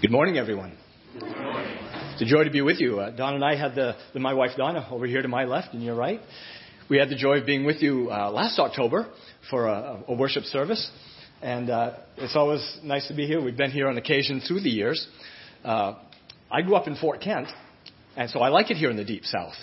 Good morning, everyone. It's a joy to be with you. Uh, Don and I had the, the, my wife Donna over here to my left and your right. We had the joy of being with you uh, last October for a, a worship service, and uh, it's always nice to be here. We've been here on occasion through the years. Uh, I grew up in Fort Kent, and so I like it here in the deep south.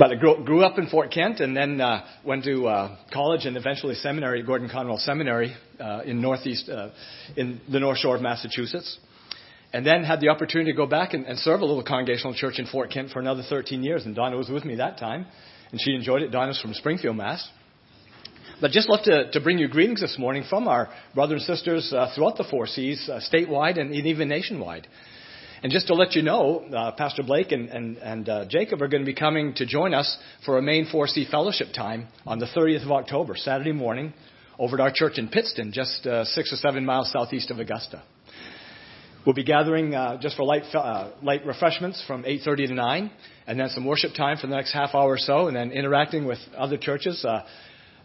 But I grew, grew, up in Fort Kent and then uh, went to uh, college and eventually seminary, Gordon Conwell Seminary uh, in northeast, uh, in the North Shore of Massachusetts. And then had the opportunity to go back and, and, serve a little congregational church in Fort Kent for another 13 years. And Donna was with me that time, and she enjoyed it. Donna's from Springfield, Mass. But just love to, to bring you greetings this morning from our brothers and sisters uh, throughout the 4C, uh, statewide and even nationwide. And just to let you know, uh, Pastor Blake and, and, and uh, Jacob are going to be coming to join us for a Maine 4C fellowship time on the 30th of October, Saturday morning, over at our church in Pittston, just uh, six or seven miles southeast of Augusta. We'll be gathering uh, just for light, uh, light refreshments from 8:30 to 9, and then some worship time for the next half hour or so, and then interacting with other churches. Uh,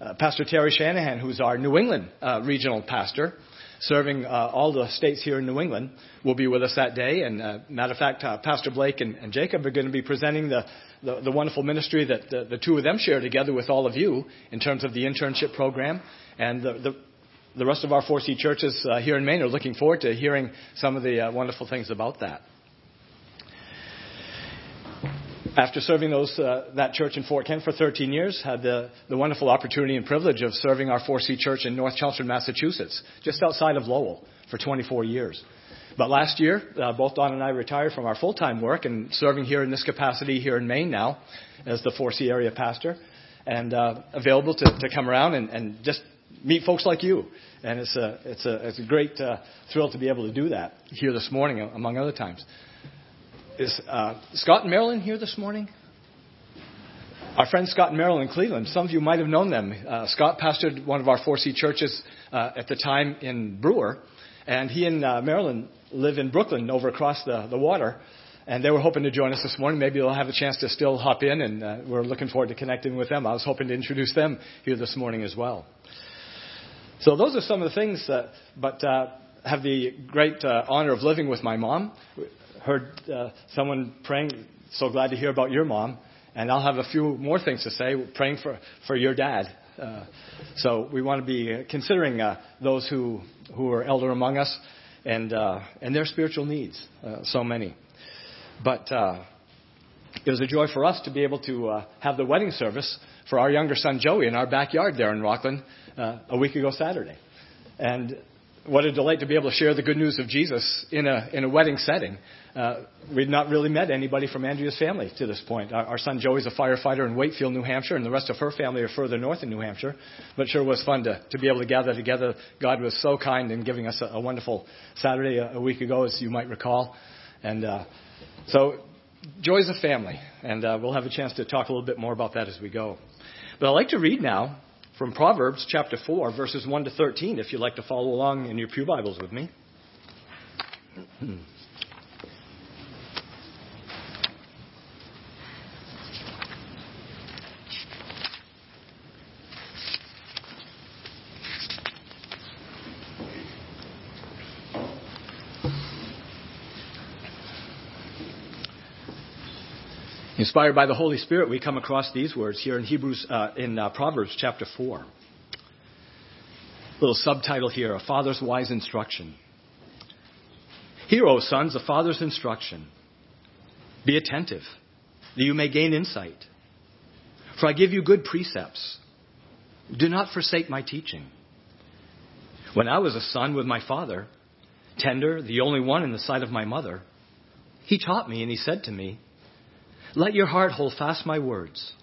uh pastor Terry Shanahan, who's our New England uh, regional pastor, serving uh, all the states here in New England, will be with us that day. And uh, matter of fact, uh, Pastor Blake and, and, Jacob are going to be presenting the, the, the wonderful ministry that the, the, two of them share together with all of you in terms of the internship program. And the, the, the rest of our 4C churches uh, here in Maine are looking forward to hearing some of the uh, wonderful things about that after serving those, uh, that church in Fort Kent for 13 years, had the, the wonderful opportunity and privilege of serving our 4C church in North Chelmsford, Massachusetts, just outside of Lowell, for 24 years. But last year, uh, both Don and I retired from our full-time work and serving here in this capacity here in Maine now as the 4C area pastor and uh, available to, to come around and, and just meet folks like you. And it's a, it's a, it's a great uh, thrill to be able to do that here this morning, among other times. Is uh, Scott and Marilyn here this morning? Our friend Scott and Marilyn Cleveland. Some of you might have known them. Uh, Scott pastored one of our 4C churches uh, at the time in Brewer, and he and uh, Marilyn live in Brooklin over across the, the water. And they were hoping to join us this morning. Maybe they'll have a chance to still hop in, and uh, we're looking forward to connecting with them. I was hoping to introduce them here this morning as well. So those are some of the things that, but uh, have the great honor of living with my mom heard uh, someone praying, so glad to hear about your mom. And I'll have a few more things to say, praying for, for your dad. Uh, so we want to be considering uh, those who, who are elder among us and, uh, and their spiritual needs, uh, so many. But uh, it was a joy for us to be able to uh, have the wedding service for our younger son Joey in our backyard there in Rockland a week ago Saturday. And what a delight to be able to share the good news of Jesus in a, in a wedding setting. Uh, we'd not really met anybody from Andrea's family to this point. Our, our son Joey's a firefighter in Wakefield, New Hampshire, and the rest of her family are further north in New Hampshire. But sure was fun to, to be able to gather together. God was so kind in giving us a, a wonderful Saturday a, a, week ago, as you might recall. And uh, so, joys of family. And uh, we'll have a chance to talk a little bit more about that as we go. But I'd like to read now from Proverbs chapter 4, verses 1 to 13, if you'd like to follow along in your Pew Bibles with me. Hmm. Inspired by the Holy Spirit, we come across these words here in Hebrews, uh, in uh, Proverbs chapter 4. Little subtitle here, A Father's Wise Instruction. Hear, O sons, a father's instruction. Be attentive, that you may gain insight. For I give you good precepts. Do not forsake my teaching. When I was a son with my father, tender, the only one in the sight of my mother, he taught me and he said to me, let your heart hold fast my words.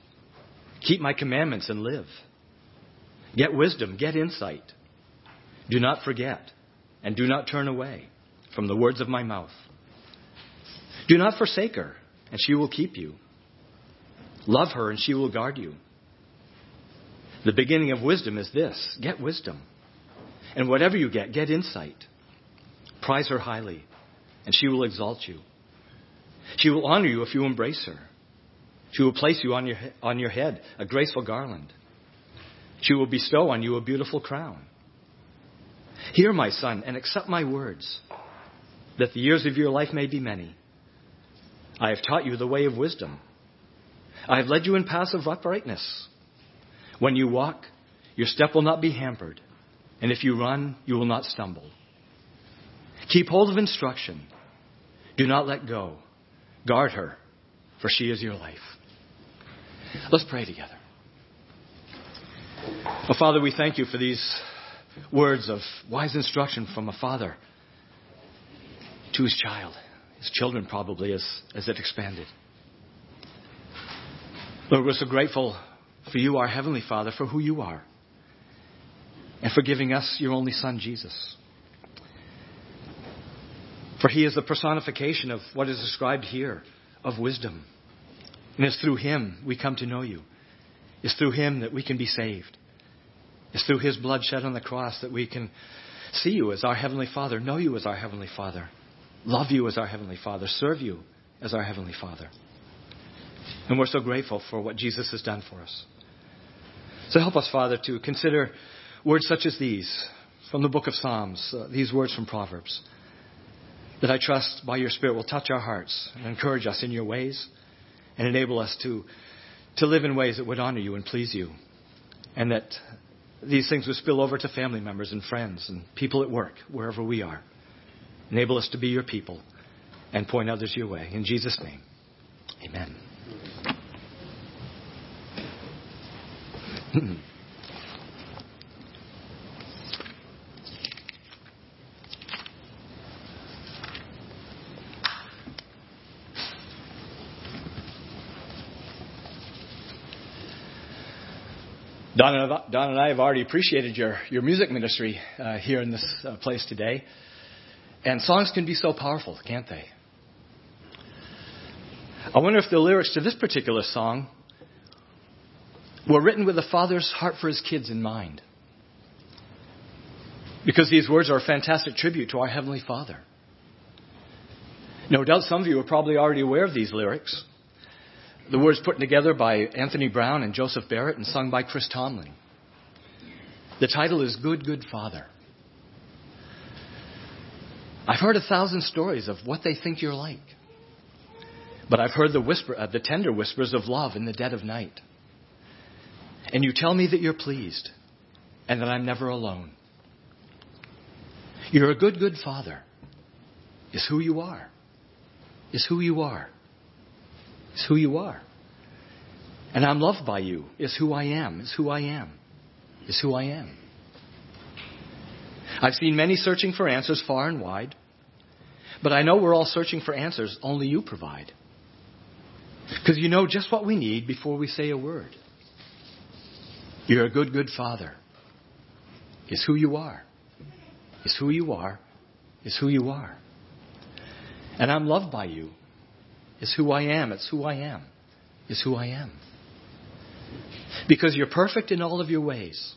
Keep my commandments and live. Get wisdom, get insight. Do not forget, and do not turn away from the words of my mouth. Do not forsake her, and she will keep you. Love her, and she will guard you. The beginning of wisdom is this get wisdom. And whatever you get, get insight. Prize her highly, and she will exalt you. She will honor you if you embrace her. She will place you on your, on your head a graceful garland. She will bestow on you a beautiful crown. Hear, my son, and accept my words, that the years of your life may be many. I have taught you the way of wisdom. I have led you in paths of uprightness. When you walk, your step will not be hampered, and if you run, you will not stumble. Keep hold of instruction. Do not let go. Guard her, for she is your life. Let's pray together. Well, Father, we thank you for these words of wise instruction from a father to his child, his children probably, as, as it expanded. Lord, we're so grateful for you, our Heavenly Father, for who you are, and for giving us your only Son, Jesus. For he is the personification of what is described here of wisdom. And it's through him we come to know you. It's through him that we can be saved. It's through his blood shed on the cross that we can see you as our Heavenly Father, know you as our Heavenly Father, love you as our Heavenly Father, serve you as our Heavenly Father. And we're so grateful for what Jesus has done for us. So help us, Father, to consider words such as these from the book of Psalms, uh, these words from Proverbs, that I trust by your Spirit will touch our hearts and encourage us in your ways and enable us to, to live in ways that would honor you and please you. And that these things would spill over to family members and friends and people at work, wherever we are. Enable us to be your people and point others your way. In Jesus' name, amen. Don and, I have already appreciated your, your music ministry uh, here in this uh, place today. And songs can be so powerful, can't they? I wonder if the lyrics to this particular song were written with a father's heart for his kids in mind. Because these words are a fantastic tribute to our Heavenly Father. No doubt some of you are probably already aware of these lyrics. The words put together by Anthony Brown and Joseph Barrett and sung by Chris Tomlin. The title is Good, Good Father. I've heard a thousand stories of what they think you're like. But I've heard the whisper, uh, the tender whispers of love in the dead of night. And you tell me that you're pleased and that I'm never alone. You're a good, good father. Is who you are. Is who you are. Is who you are. And I'm loved by you. Is who I am. Is who I am. Is who I am. I've seen many searching for answers far and wide, but I know we're all searching for answers only you provide. Because you know just what we need before we say a word. You're a good, good father. Is who you are. Is who you are. Is who you are. And I'm loved by you is who I am. It's who I am. Is who I am. Because you're perfect in all of your ways.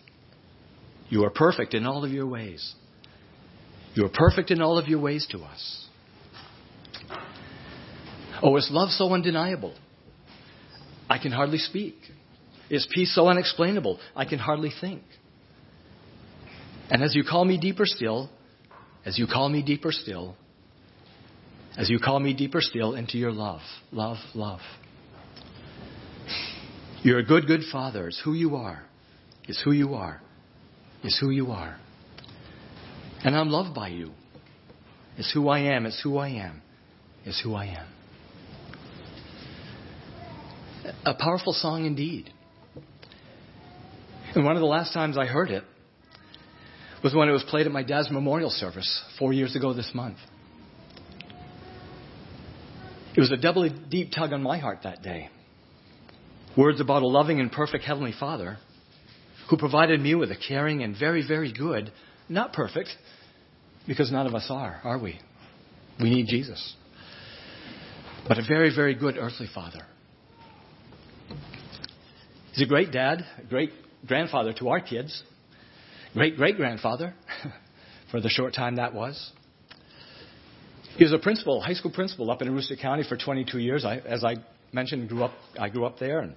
You are perfect in all of your ways. You are perfect in all of your ways to us. Oh, is love so undeniable? I can hardly speak. Is peace so unexplainable? I can hardly think. And as you call me deeper still, as you call me deeper still, as you call me deeper still into your love. Love, love. You're a good, good father. It's who you are. It's who you are. It's who you are. And I'm loved by you. It's who I am. It's who I am. It's who I am. A powerful song indeed. And one of the last times I heard it was when it was played at my dad's memorial service four years ago this month. It was a doubly deep tug on my heart that day. Words about a loving and perfect Heavenly Father who provided me with a caring and very, very good, not perfect, because none of us are, are we? We need Jesus. But a very, very good earthly father. He's a great dad, a great grandfather to our kids, great great grandfather for the short time that was. He was a principal, high school principal up in Aroostook County for 22 years. I, as I mentioned, grew up, I grew up there and,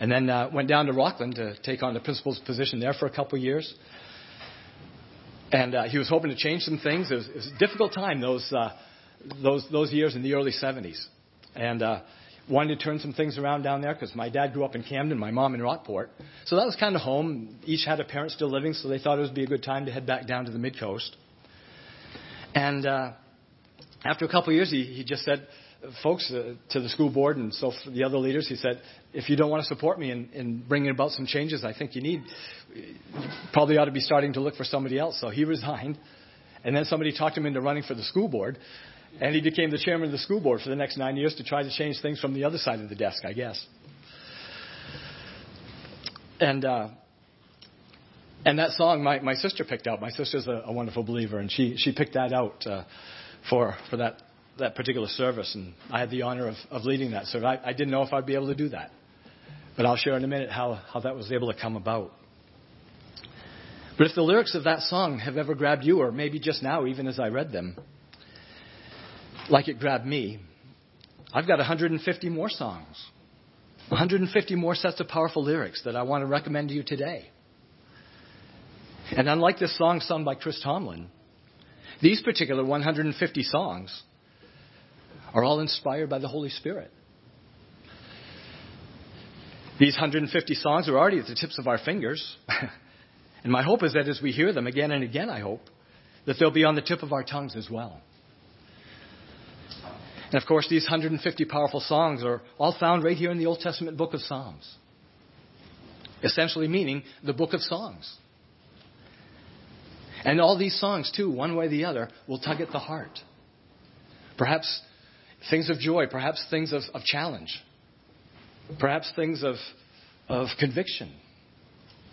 and then uh, went down to Rockland to take on the principal's position there for a couple of years. And uh, he was hoping to change some things. It was, it was a difficult time those, uh, those, those years in the early 70s. And uh, wanted to turn some things around down there because my dad grew up in Camden, my mom in Rockport. So that was kind of home. Each had a parent still living, so they thought it would be a good time to head back down to the mid coast. And uh, after a couple of years, he, he just said, folks, uh, to the school board and so the other leaders, he said, if you don't want to support me in, in bringing about some changes I think you need, you probably ought to be starting to look for somebody else. So he resigned. And then somebody talked him into running for the school board. And he became the chairman of the school board for the next nine years to try to change things from the other side of the desk, I guess. And uh, and that song, my, my sister picked out. My sister's a, a wonderful believer, and she she picked that out uh, for for that that particular service, and I had the honor of, of leading that service. I, I didn't know if I'd be able to do that, but I'll share in a minute how how that was able to come about. But if the lyrics of that song have ever grabbed you, or maybe just now, even as I read them, like it grabbed me, I've got 150 more songs, 150 more sets of powerful lyrics that I want to recommend to you today. And unlike this song sung by Chris Tomlin, these particular 150 songs are all inspired by the Holy Spirit. These 150 songs are already at the tips of our fingers. and my hope is that as we hear them again and again, I hope, that they'll be on the tip of our tongues as well. And of course, these 150 powerful songs are all found right here in the Old Testament book of Psalms. Essentially meaning the book of songs. And all these songs, too, one way or the other, will tug at the heart. Perhaps things of joy, perhaps things of, of challenge, perhaps things of, of conviction.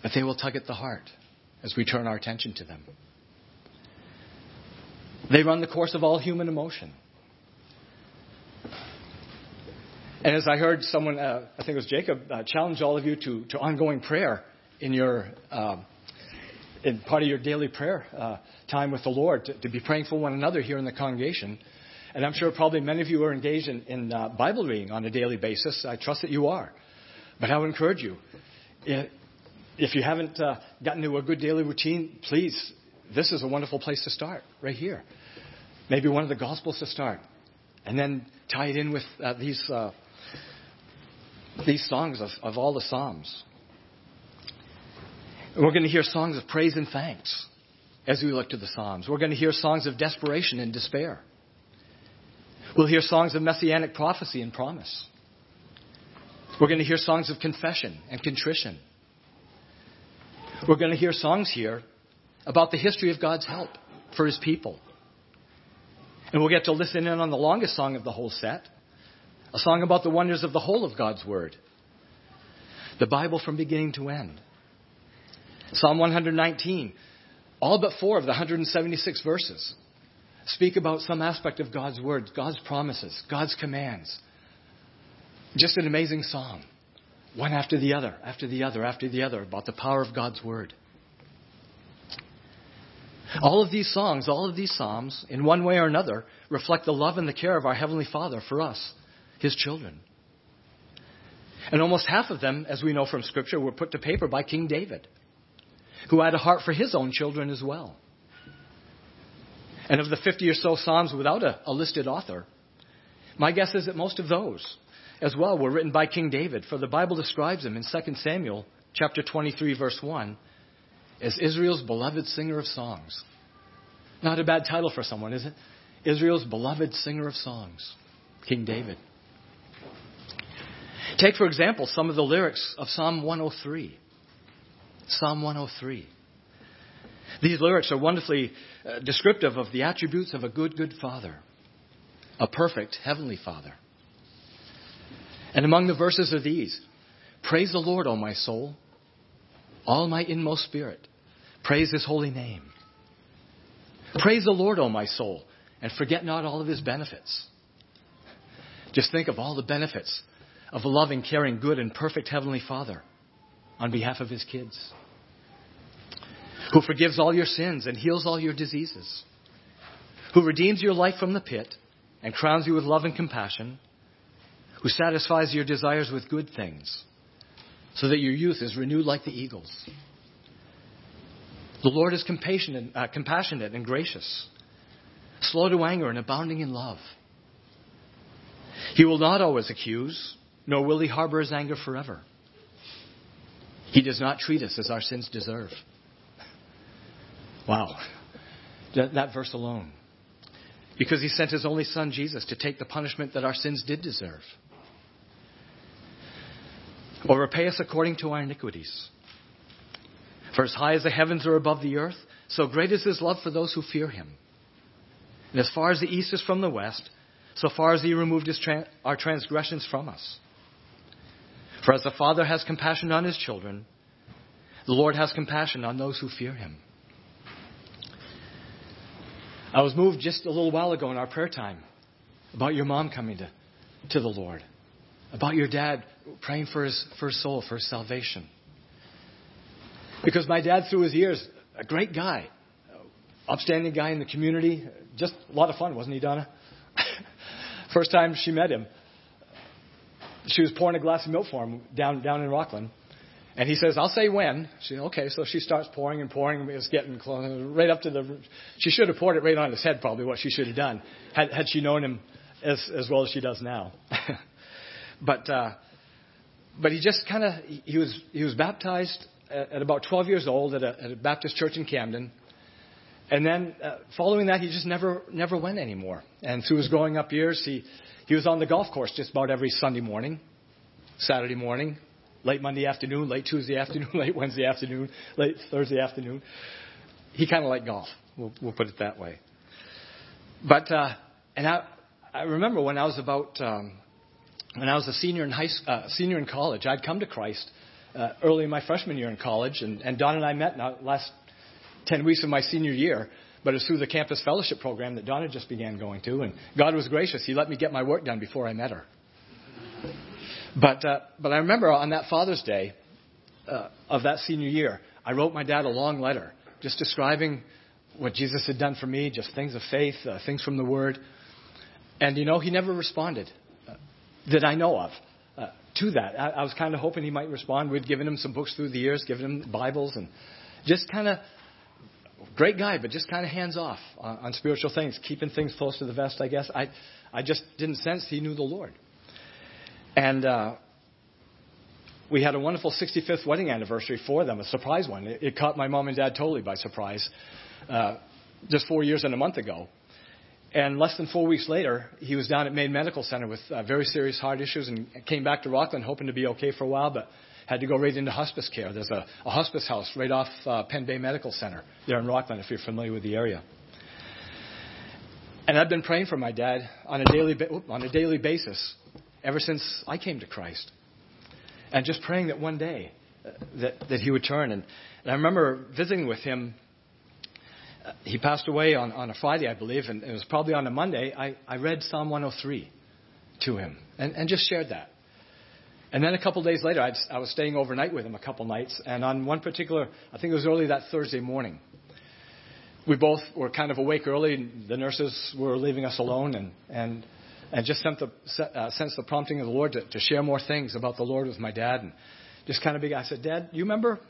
But they will tug at the heart as we turn our attention to them. They run the course of all human emotion. And as I heard someone, uh, I think it was Jacob, uh, challenge all of you to, to ongoing prayer in your uh, in part of your daily prayer uh, time with the Lord to, to, be praying for one another here in the congregation. And I'm sure probably many of you are engaged in, in uh, Bible reading on a daily basis. I trust that you are. But I would encourage you, if you haven't uh, gotten to a good daily routine, please, this is a wonderful place to start right here. Maybe one of the Gospels to start, and then tie it in with uh, these these songs of, of all the Psalms. We're going to hear songs of praise and thanks as we look to the Psalms. We're going to hear songs of desperation and despair. We'll hear songs of messianic prophecy and promise. We're going to hear songs of confession and contrition. We're going to hear songs here about the history of God's help for his people. And we'll get to listen in on the longest song of the whole set a song about the wonders of the whole of God's Word. The Bible from beginning to end. Psalm 119, all but four of the 176 verses speak about some aspect of God's Word, God's promises, God's commands. Just an amazing psalm. One after the other, after the other, after the other, about the power of God's Word. All of these songs, all of these psalms, in one way or another, reflect the love and the care of our Heavenly Father for us his children. And almost half of them, as we know from Scripture, were put to paper by King David, who had a heart for his own children as well. And of the 50 or so Psalms without a, a listed author, my guess is that most of those as well were written by King David, for the Bible describes him in 2 Samuel chapter 23 verse 1 as Israel's beloved singer of songs. Not a bad title for someone, is it? Israel's beloved singer of songs, King David. Take, for example, some of the lyrics of Psalm 103. Psalm 103. These lyrics are wonderfully uh, descriptive of the attributes of a good, good father, a perfect heavenly father. And among the verses are these Praise the Lord, O my soul, all my inmost spirit. Praise his holy name. Praise the Lord, O my soul, and forget not all of his benefits. Just think of all the benefits of a loving, caring, good, and perfect Heavenly Father on behalf of His kids, who forgives all your sins and heals all your diseases, who redeems your life from the pit and crowns you with love and compassion, who satisfies your desires with good things, so that your youth is renewed like the eagles. The Lord is compassionate, uh, compassionate and gracious, slow to anger and abounding in love. He will not always accuse, nor will he harbor his anger forever. He does not treat us as our sins deserve. Wow. That, that verse alone. Because he sent his only son, Jesus, to take the punishment that our sins did deserve. Or repay us according to our iniquities. For as high as the heavens are above the earth, so great is his love for those who fear him. And as far as the east is from the west, so far as he removed tra- our transgressions from us. For as the Father has compassion on his children, the Lord has compassion on those who fear him. I was moved just a little while ago in our prayer time about your mom coming to, to the Lord, about your dad praying for his, for his soul, for his salvation. Because my dad, through his years, a great guy, upstanding guy in the community, just a lot of fun, wasn't he, Donna? First time she met him, she was pouring a glass of milk for him down down in Rockland. And he says, I'll say when. She okay, so she starts pouring and pouring. It's getting close, right up to the. She should have poured it right on his head, probably what she should have done, had, had she known him as as well as she does now. but uh, but he just kind of he was he was baptized at, at about 12 years old at a, at a Baptist church in Camden. And then uh, following that, he just never never went anymore. And through his growing up years, he he was on the golf course just about every Sunday morning, Saturday morning, late Monday afternoon, late Tuesday afternoon, late Wednesday afternoon, late Thursday afternoon. He kind of liked golf. We'll, we'll put it that way. But uh, and I, I remember when I was about um, when I was a senior in high uh, senior in college, I'd come to Christ uh, early in my freshman year in college, and, and Don and I met the last ten weeks of my senior year. But it was through the campus fellowship program that Donna just began going to, and God was gracious. He let me get my work done before I met her. But, uh, but I remember on that Father's Day uh, of that senior year, I wrote my dad a long letter just describing what Jesus had done for me, just things of faith, uh, things from the Word. And, you know, he never responded uh, that I know of uh, to that. I, I was kind of hoping he might respond. We'd given him some books through the years, given him Bibles, and just kind of great guy, but just kind of hands off on, on spiritual things, keeping things close to the vest, I guess. I, I just didn't sense he knew the Lord. And uh, we had a wonderful 65th wedding anniversary for them, a surprise one. It, it caught my mom and dad totally by surprise uh, just four years and a month ago. And less than four weeks later, he was down at Maine Medical Center with uh, very serious heart issues and came back to Rockland hoping to be okay for a while, but had to go right into hospice care. There's a, a hospice house right off uh, Pen Bay Medical Center there in Rockland, if you're familiar with the area. And I've been praying for my dad on a daily, on a daily basis ever since I came to Christ. And just praying that one day uh, that, that he would turn. And, and I remember visiting with him. Uh, he passed away on, on a Friday, I believe, and it was probably on a Monday. I, I read Psalm 103 to him and, and just shared that. And then a couple of days later, I'd, I was staying overnight with him a couple nights. And on one particular, I think it was early that Thursday morning, we both were kind of awake early. The nurses were leaving us alone, and, and and just sent the, uh, sensed the prompting of the Lord to, to share more things about the Lord with my dad. And just kind of big, I said, Dad, you remember,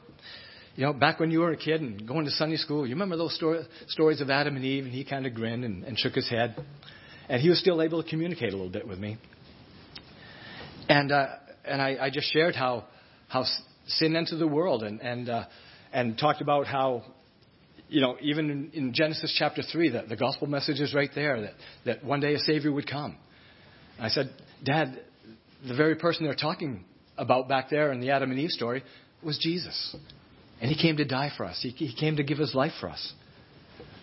you know, back when you were a kid and going to Sunday school, you remember those story, stories of Adam and Eve? And he kind of grinned and, and shook his head. And he was still able to communicate a little bit with me. And, uh, and I, I just shared how, how sin entered the world and, and, uh, and talked about how you know, even in, in Genesis chapter 3, that the gospel message is right there that, that one day a Savior would come. And I said, Dad, the very person they're talking about back there in the Adam and Eve story was Jesus. And he came to die for us, he, he came to give his life for us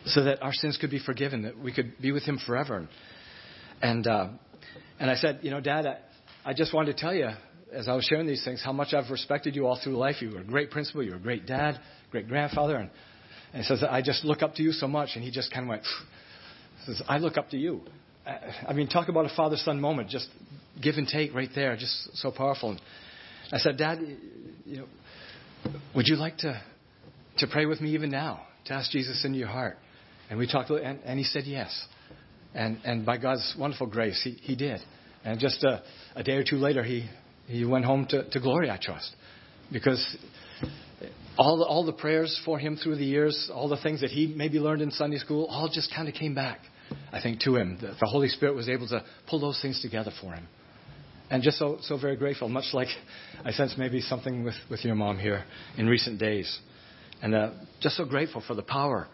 so that our sins could be forgiven, that we could be with him forever. And, uh, and I said, You know, Dad, I, I just wanted to tell you, as I was sharing these things, how much I've respected you all through life. You were a great principal, you were a great dad, great grandfather, and and he says, I just look up to you so much. And he just kind of went, says, I look up to you. Uh, I mean, talk about a father son moment, just give and take right there, just so powerful. And I said, Dad, you know, would you like to, to pray with me even now, to ask Jesus into your heart? And we talked, and, and he said yes. And, and by God's wonderful grace, he, he did. And just a, a day or two later, he, he went home to, to glory, I trust. Because all the, all the prayers for him through the years, all the things that he maybe learned in Sunday school, all just kind of came back, I think, to him. The, the Holy Spirit was able to pull those things together for him. And just so, so very grateful, much like I sense maybe something with, with your mom here in recent days. And uh, just so grateful for the power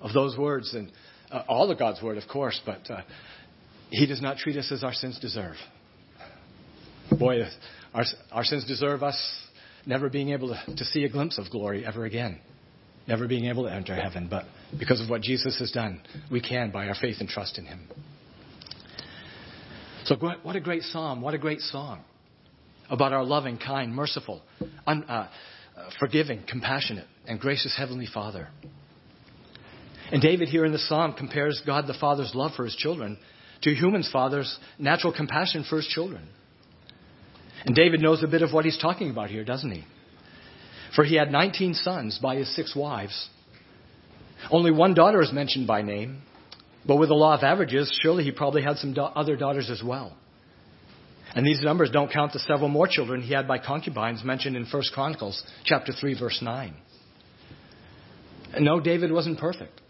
of those words and uh, all of God's word, of course, but uh, He does not treat us as our sins deserve. Boy, our, our sins deserve us never being able to, to see a glimpse of glory ever again, never being able to enter heaven. But because of what Jesus has done, we can by our faith and trust in Him. So, what a great psalm, what a great song about our loving, kind, merciful, un, uh, forgiving, compassionate, and gracious Heavenly Father. And David here in the psalm compares God the Father's love for his children to human's father's natural compassion for his children. And David knows a bit of what he's talking about here, doesn't he? For he had 19 sons by his six wives. Only one daughter is mentioned by name, but with the law of averages, surely he probably had some da- other daughters as well. And these numbers don't count the several more children he had by concubines mentioned in 1 Chronicles chapter 3 verse 9. And no, David wasn't perfect,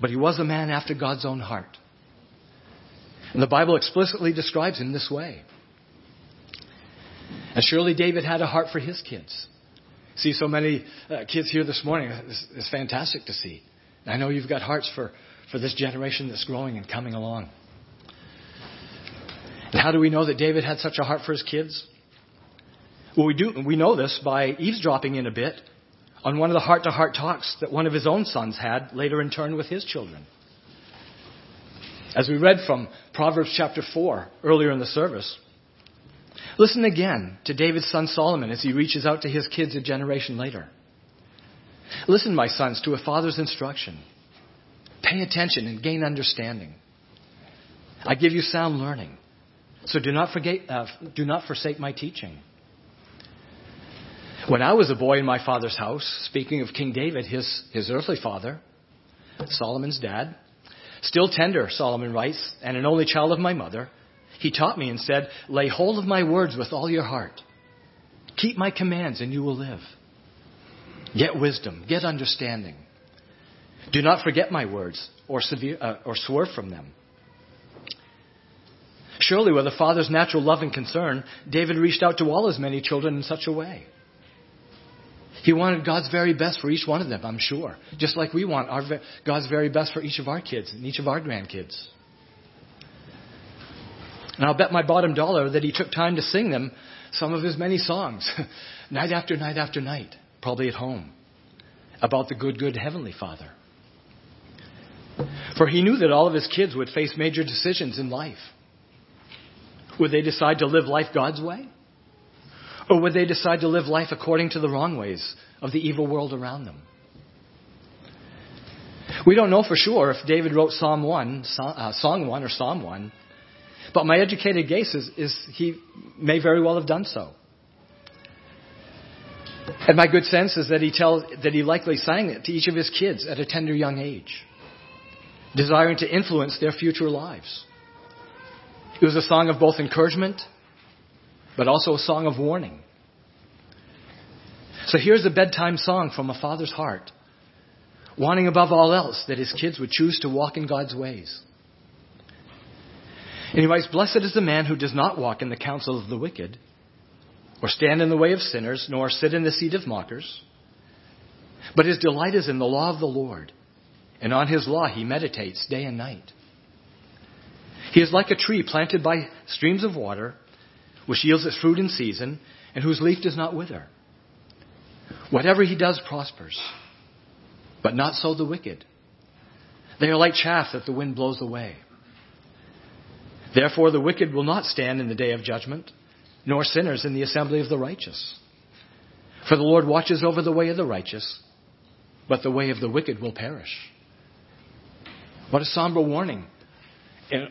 but he was a man after God's own heart. And the Bible explicitly describes him this way. And surely David had a heart for his kids. See so many uh, kids here this morning. It's, it's fantastic to see. I know you've got hearts for, for this generation that's growing and coming along. And how do we know that David had such a heart for his kids? Well, we, do, we know this by eavesdropping in a bit on one of the heart to heart talks that one of his own sons had later in turn with his children. As we read from Proverbs chapter 4 earlier in the service, Listen again to David's son Solomon as he reaches out to his kids a generation later. Listen, my sons, to a father's instruction. Pay attention and gain understanding. I give you sound learning, so do not, forget, uh, do not forsake my teaching. When I was a boy in my father's house, speaking of King David, his, his earthly father, Solomon's dad, still tender, Solomon writes, and an only child of my mother, he taught me and said, Lay hold of my words with all your heart. Keep my commands and you will live. Get wisdom, get understanding. Do not forget my words or, severe, uh, or swerve from them. Surely, with a father's natural love and concern, David reached out to all his many children in such a way. He wanted God's very best for each one of them, I'm sure. Just like we want our, God's very best for each of our kids and each of our grandkids. And I'll bet my bottom dollar that he took time to sing them some of his many songs, night after night after night, probably at home, about the good, good Heavenly Father. For he knew that all of his kids would face major decisions in life. Would they decide to live life God's way? Or would they decide to live life according to the wrong ways of the evil world around them? We don't know for sure if David wrote Psalm 1, uh, Song 1 or Psalm 1 but my educated guess is, is he may very well have done so. And my good sense is that he, tell, that he likely sang it to each of his kids at a tender young age, desiring to influence their future lives. It was a song of both encouragement, but also a song of warning. So here's a bedtime song from a father's heart, wanting above all else that his kids would choose to walk in God's ways. Writes, Blessed is the man who does not walk in the counsel of the wicked, or stand in the way of sinners, nor sit in the seat of mockers. But his delight is in the law of the Lord, and on his law he meditates day and night. He is like a tree planted by streams of water, which yields its fruit in season, and whose leaf does not wither. Whatever he does prospers, but not so the wicked. They are like chaff that the wind blows away. Therefore, the wicked will not stand in the day of judgment, nor sinners in the assembly of the righteous. For the Lord watches over the way of the righteous, but the way of the wicked will perish. What a somber warning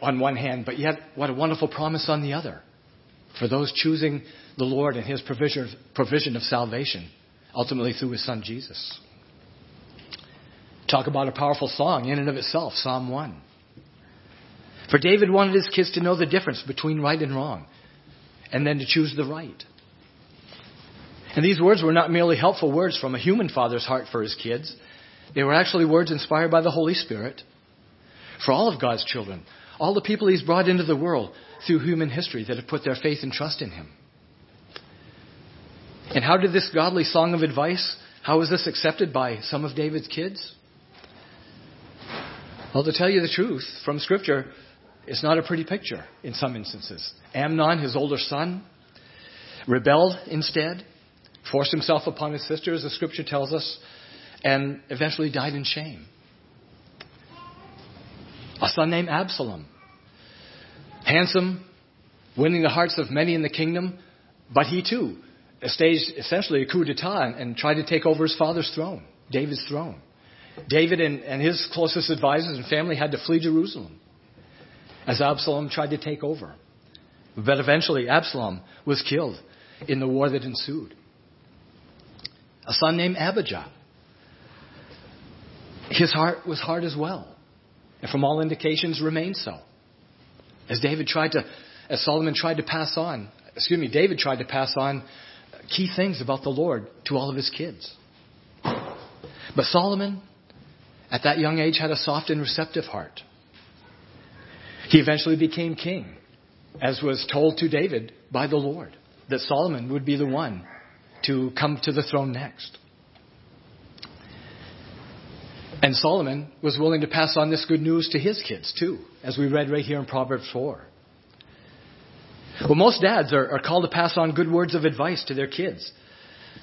on one hand, but yet what a wonderful promise on the other for those choosing the Lord and His provision, of salvation, ultimately through His Son Jesus. Talk about a powerful song in and of itself, Psalm 1. For David wanted his kids to know the difference between right and wrong, and then to choose the right. And these words were not merely helpful words from a human father's heart for his kids, they were actually words inspired by the Holy Spirit for all of God's children, all the people he's brought into the world through human history that have put their faith and trust in him. And how did this godly song of advice, how was this accepted by some of David's kids? Well, to tell you the truth, from Scripture, it's not a pretty picture in some instances. Amnon, his older son, rebelled instead, forced himself upon his sister, as the Scripture tells us, and eventually died in shame. A son named Absalom, handsome, winning the hearts of many in the kingdom, but he too staged essentially a coup d'etat and tried to take over his father's throne, David's throne. David and, and his closest advisors and family had to flee Jerusalem as Absalom tried to take over. But eventually, Absalom was killed in the war that ensued. A son named Abijah. His heart was hard as well, and from all indications remained so. As David tried to, as Solomon tried to pass on, excuse me, David tried to pass on key things about the Lord to all of his kids. But Solomon, at that young age, had a soft and receptive heart. He eventually became king, as was told to David by the Lord, that Solomon would be the one to come to the throne next. And Solomon was willing to pass on this good news to his kids, too, as we read right here in Proverbs 4. Well, most dads are, are called to pass on good words of advice to their kids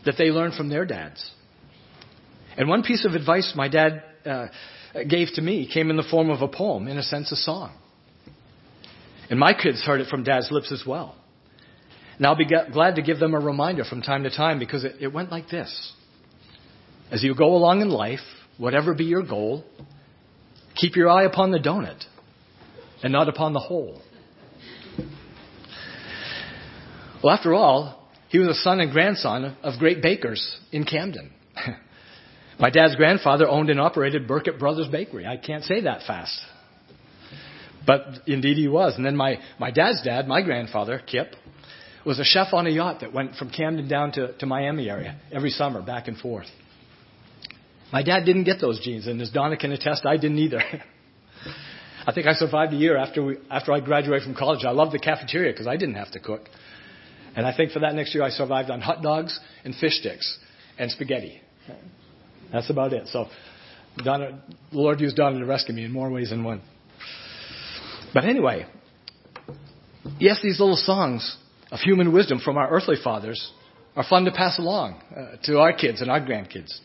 that they learn from their dads. And one piece of advice my dad uh, gave to me came in the form of a poem, in a sense, a song. And my kids heard it from dad's lips as well. And I'll be glad to give them a reminder from time to time because it, it went like this. As you go along in life, whatever be your goal, keep your eye upon the donut and not upon the hole. Well, after all, he was a son and grandson of great bakers in Camden. My dad's grandfather owned and operated Burkett Brothers Bakery. I can't say that fast. But indeed he was. And then my, my dad's dad, my grandfather, Kip, was a chef on a yacht that went from Camden down to, to Miami area every summer, back and forth. My dad didn't get those genes, and as Donna can attest, I didn't either. I think I survived a year after, we, after I graduated from college. I loved the cafeteria because I didn't have to cook. And I think for that next year, I survived on hot dogs and fish sticks and spaghetti. That's about it. So, Donna, the Lord used Donna to rescue me in more ways than one. But anyway, yes, these little songs of human wisdom from our earthly fathers are fun to pass along uh, to our kids and our grandkids.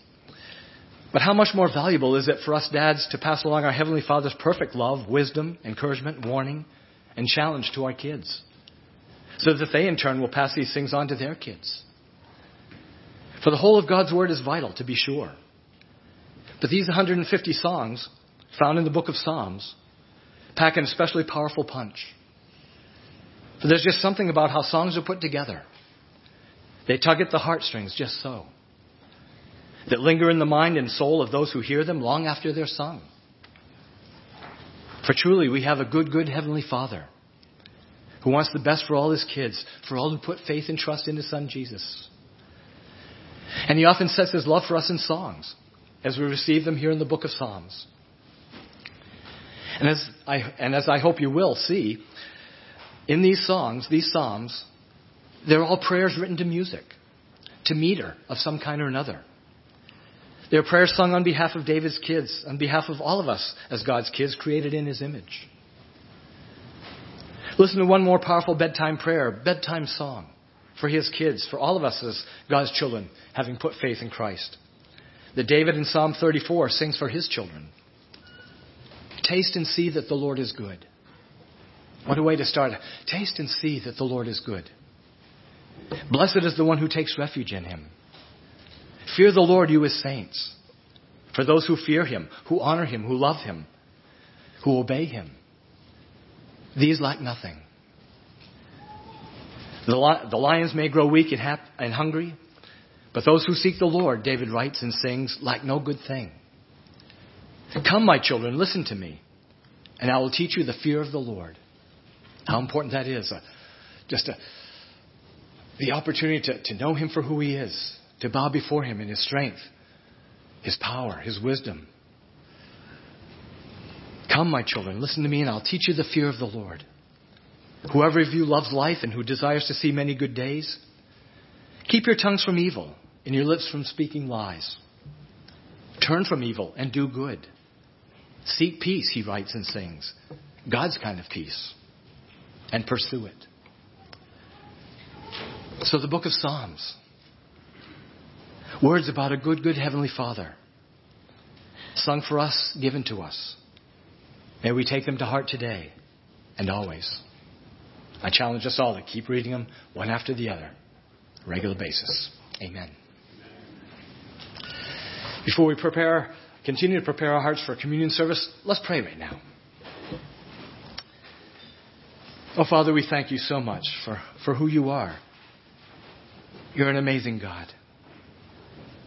But how much more valuable is it for us dads to pass along our Heavenly Father's perfect love, wisdom, encouragement, warning, and challenge to our kids? so that they in turn will pass these things on to their kids. For the whole of God's Word is vital, to be sure. But these 150 songs, found in the book of Psalms, pack an especially powerful punch. For there's just something about how songs are put together. They tug at the heartstrings just so. That linger in the mind and soul of those who hear them long after they're sung. For truly, we have a good, good Heavenly Father who wants the best for all his kids, for all who put faith and trust in his son Jesus. And he often sets his love for us in songs, as we receive them here in the book of Psalms. And as I, and as I hope you will see, in these songs, these psalms, they're all prayers written to music, to meter of some kind or another. They're prayers sung on behalf of David's kids, on behalf of all of us as God's kids created in his image. Listen to one more powerful bedtime prayer, bedtime song for his kids, for all of us as God's children, having put faith in Christ. That David in Psalm 34 sings for his children. Taste and see that the Lord is good. What a way to start. Taste and see that the Lord is good. Blessed is the one who takes refuge in him. Fear the Lord, you his saints. For those who fear him, who honor him, who love him, who obey him. These lack nothing. The, lions may grow weak and, hap- and hungry, but those who seek the Lord, David writes and sings, lack no good thing. Come, my children, listen to me, and I will teach you the fear of the Lord. How important that is. Uh, just a, the opportunity to, to know Him for who He is, to bow before Him in His strength, His power, His wisdom. Come, my children, listen to me, and I'll teach you the fear of the Lord. Whoever of you loves life and who desires to see many good days, keep your tongues from evil and your lips from speaking lies. Turn from evil and do good. Seek peace, he writes and sings, God's kind of peace, and pursue it. So, the book of Psalms words about a good, good Heavenly Father, sung for us, given to us. May we take them to heart today and always. I challenge us all to keep reading them one after the other, regular basis. Amen. Before we prepare, continue to prepare our hearts for communion service, let's pray right now. Oh, Father, we thank you so much for, for who you are. You're an amazing God.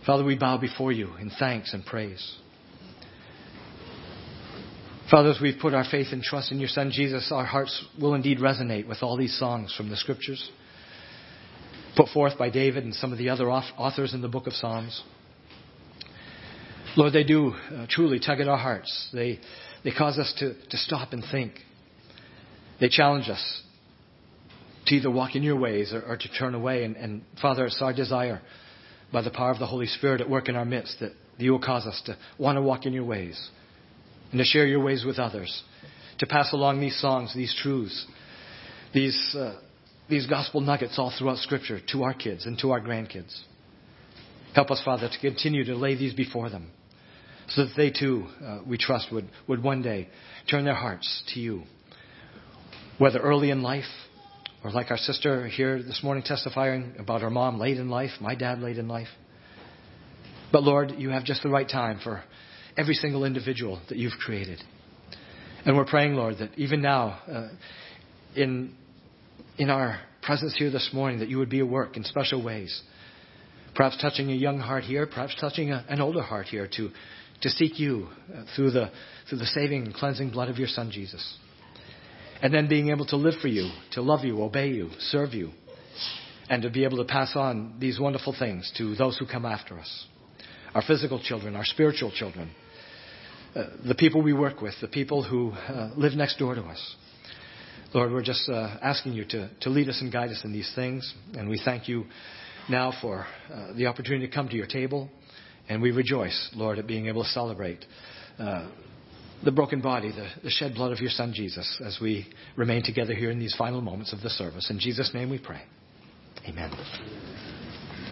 Father, we bow before you in thanks and praise. Father, as we've put our faith and trust in your Son Jesus, our hearts will indeed resonate with all these songs from the Scriptures put forth by David and some of the other authors in the book of Psalms. Lord, they do uh, truly tug at our hearts. They, they cause us to, to stop and think. They challenge us to either walk in your ways or, or to turn away. And, and Father, it's our desire by the power of the Holy Spirit at work in our midst that you will cause us to want to walk in your ways and to share your ways with others, to pass along these songs, these truths, these, uh, these gospel nuggets all throughout Scripture to our kids and to our grandkids. Help us, Father, to continue to lay these before them so that they too, uh, we trust, would, would one day turn their hearts to you. Whether early in life, or like our sister here this morning testifying about her mom late in life, my dad late in life. But Lord, you have just the right time for every single individual that you've created. And we're praying, Lord, that even now, uh, in, in our presence here this morning, that you would be at work in special ways. Perhaps touching a young heart here, perhaps touching a, an older heart here to, to seek you uh, through, the, through the saving and cleansing blood of your Son, Jesus. And then being able to live for you, to love you, obey you, serve you, and to be able to pass on these wonderful things to those who come after us our physical children, our spiritual children, uh, the people we work with, the people who uh, live next door to us. Lord, we're just uh, asking you to, to lead us and guide us in these things. And we thank you now for uh, the opportunity to come to your table. And we rejoice, Lord, at being able to celebrate uh, the broken body, the, the shed blood of your Son, Jesus, as we remain together here in these final moments of the service. In Jesus' name we pray. Amen.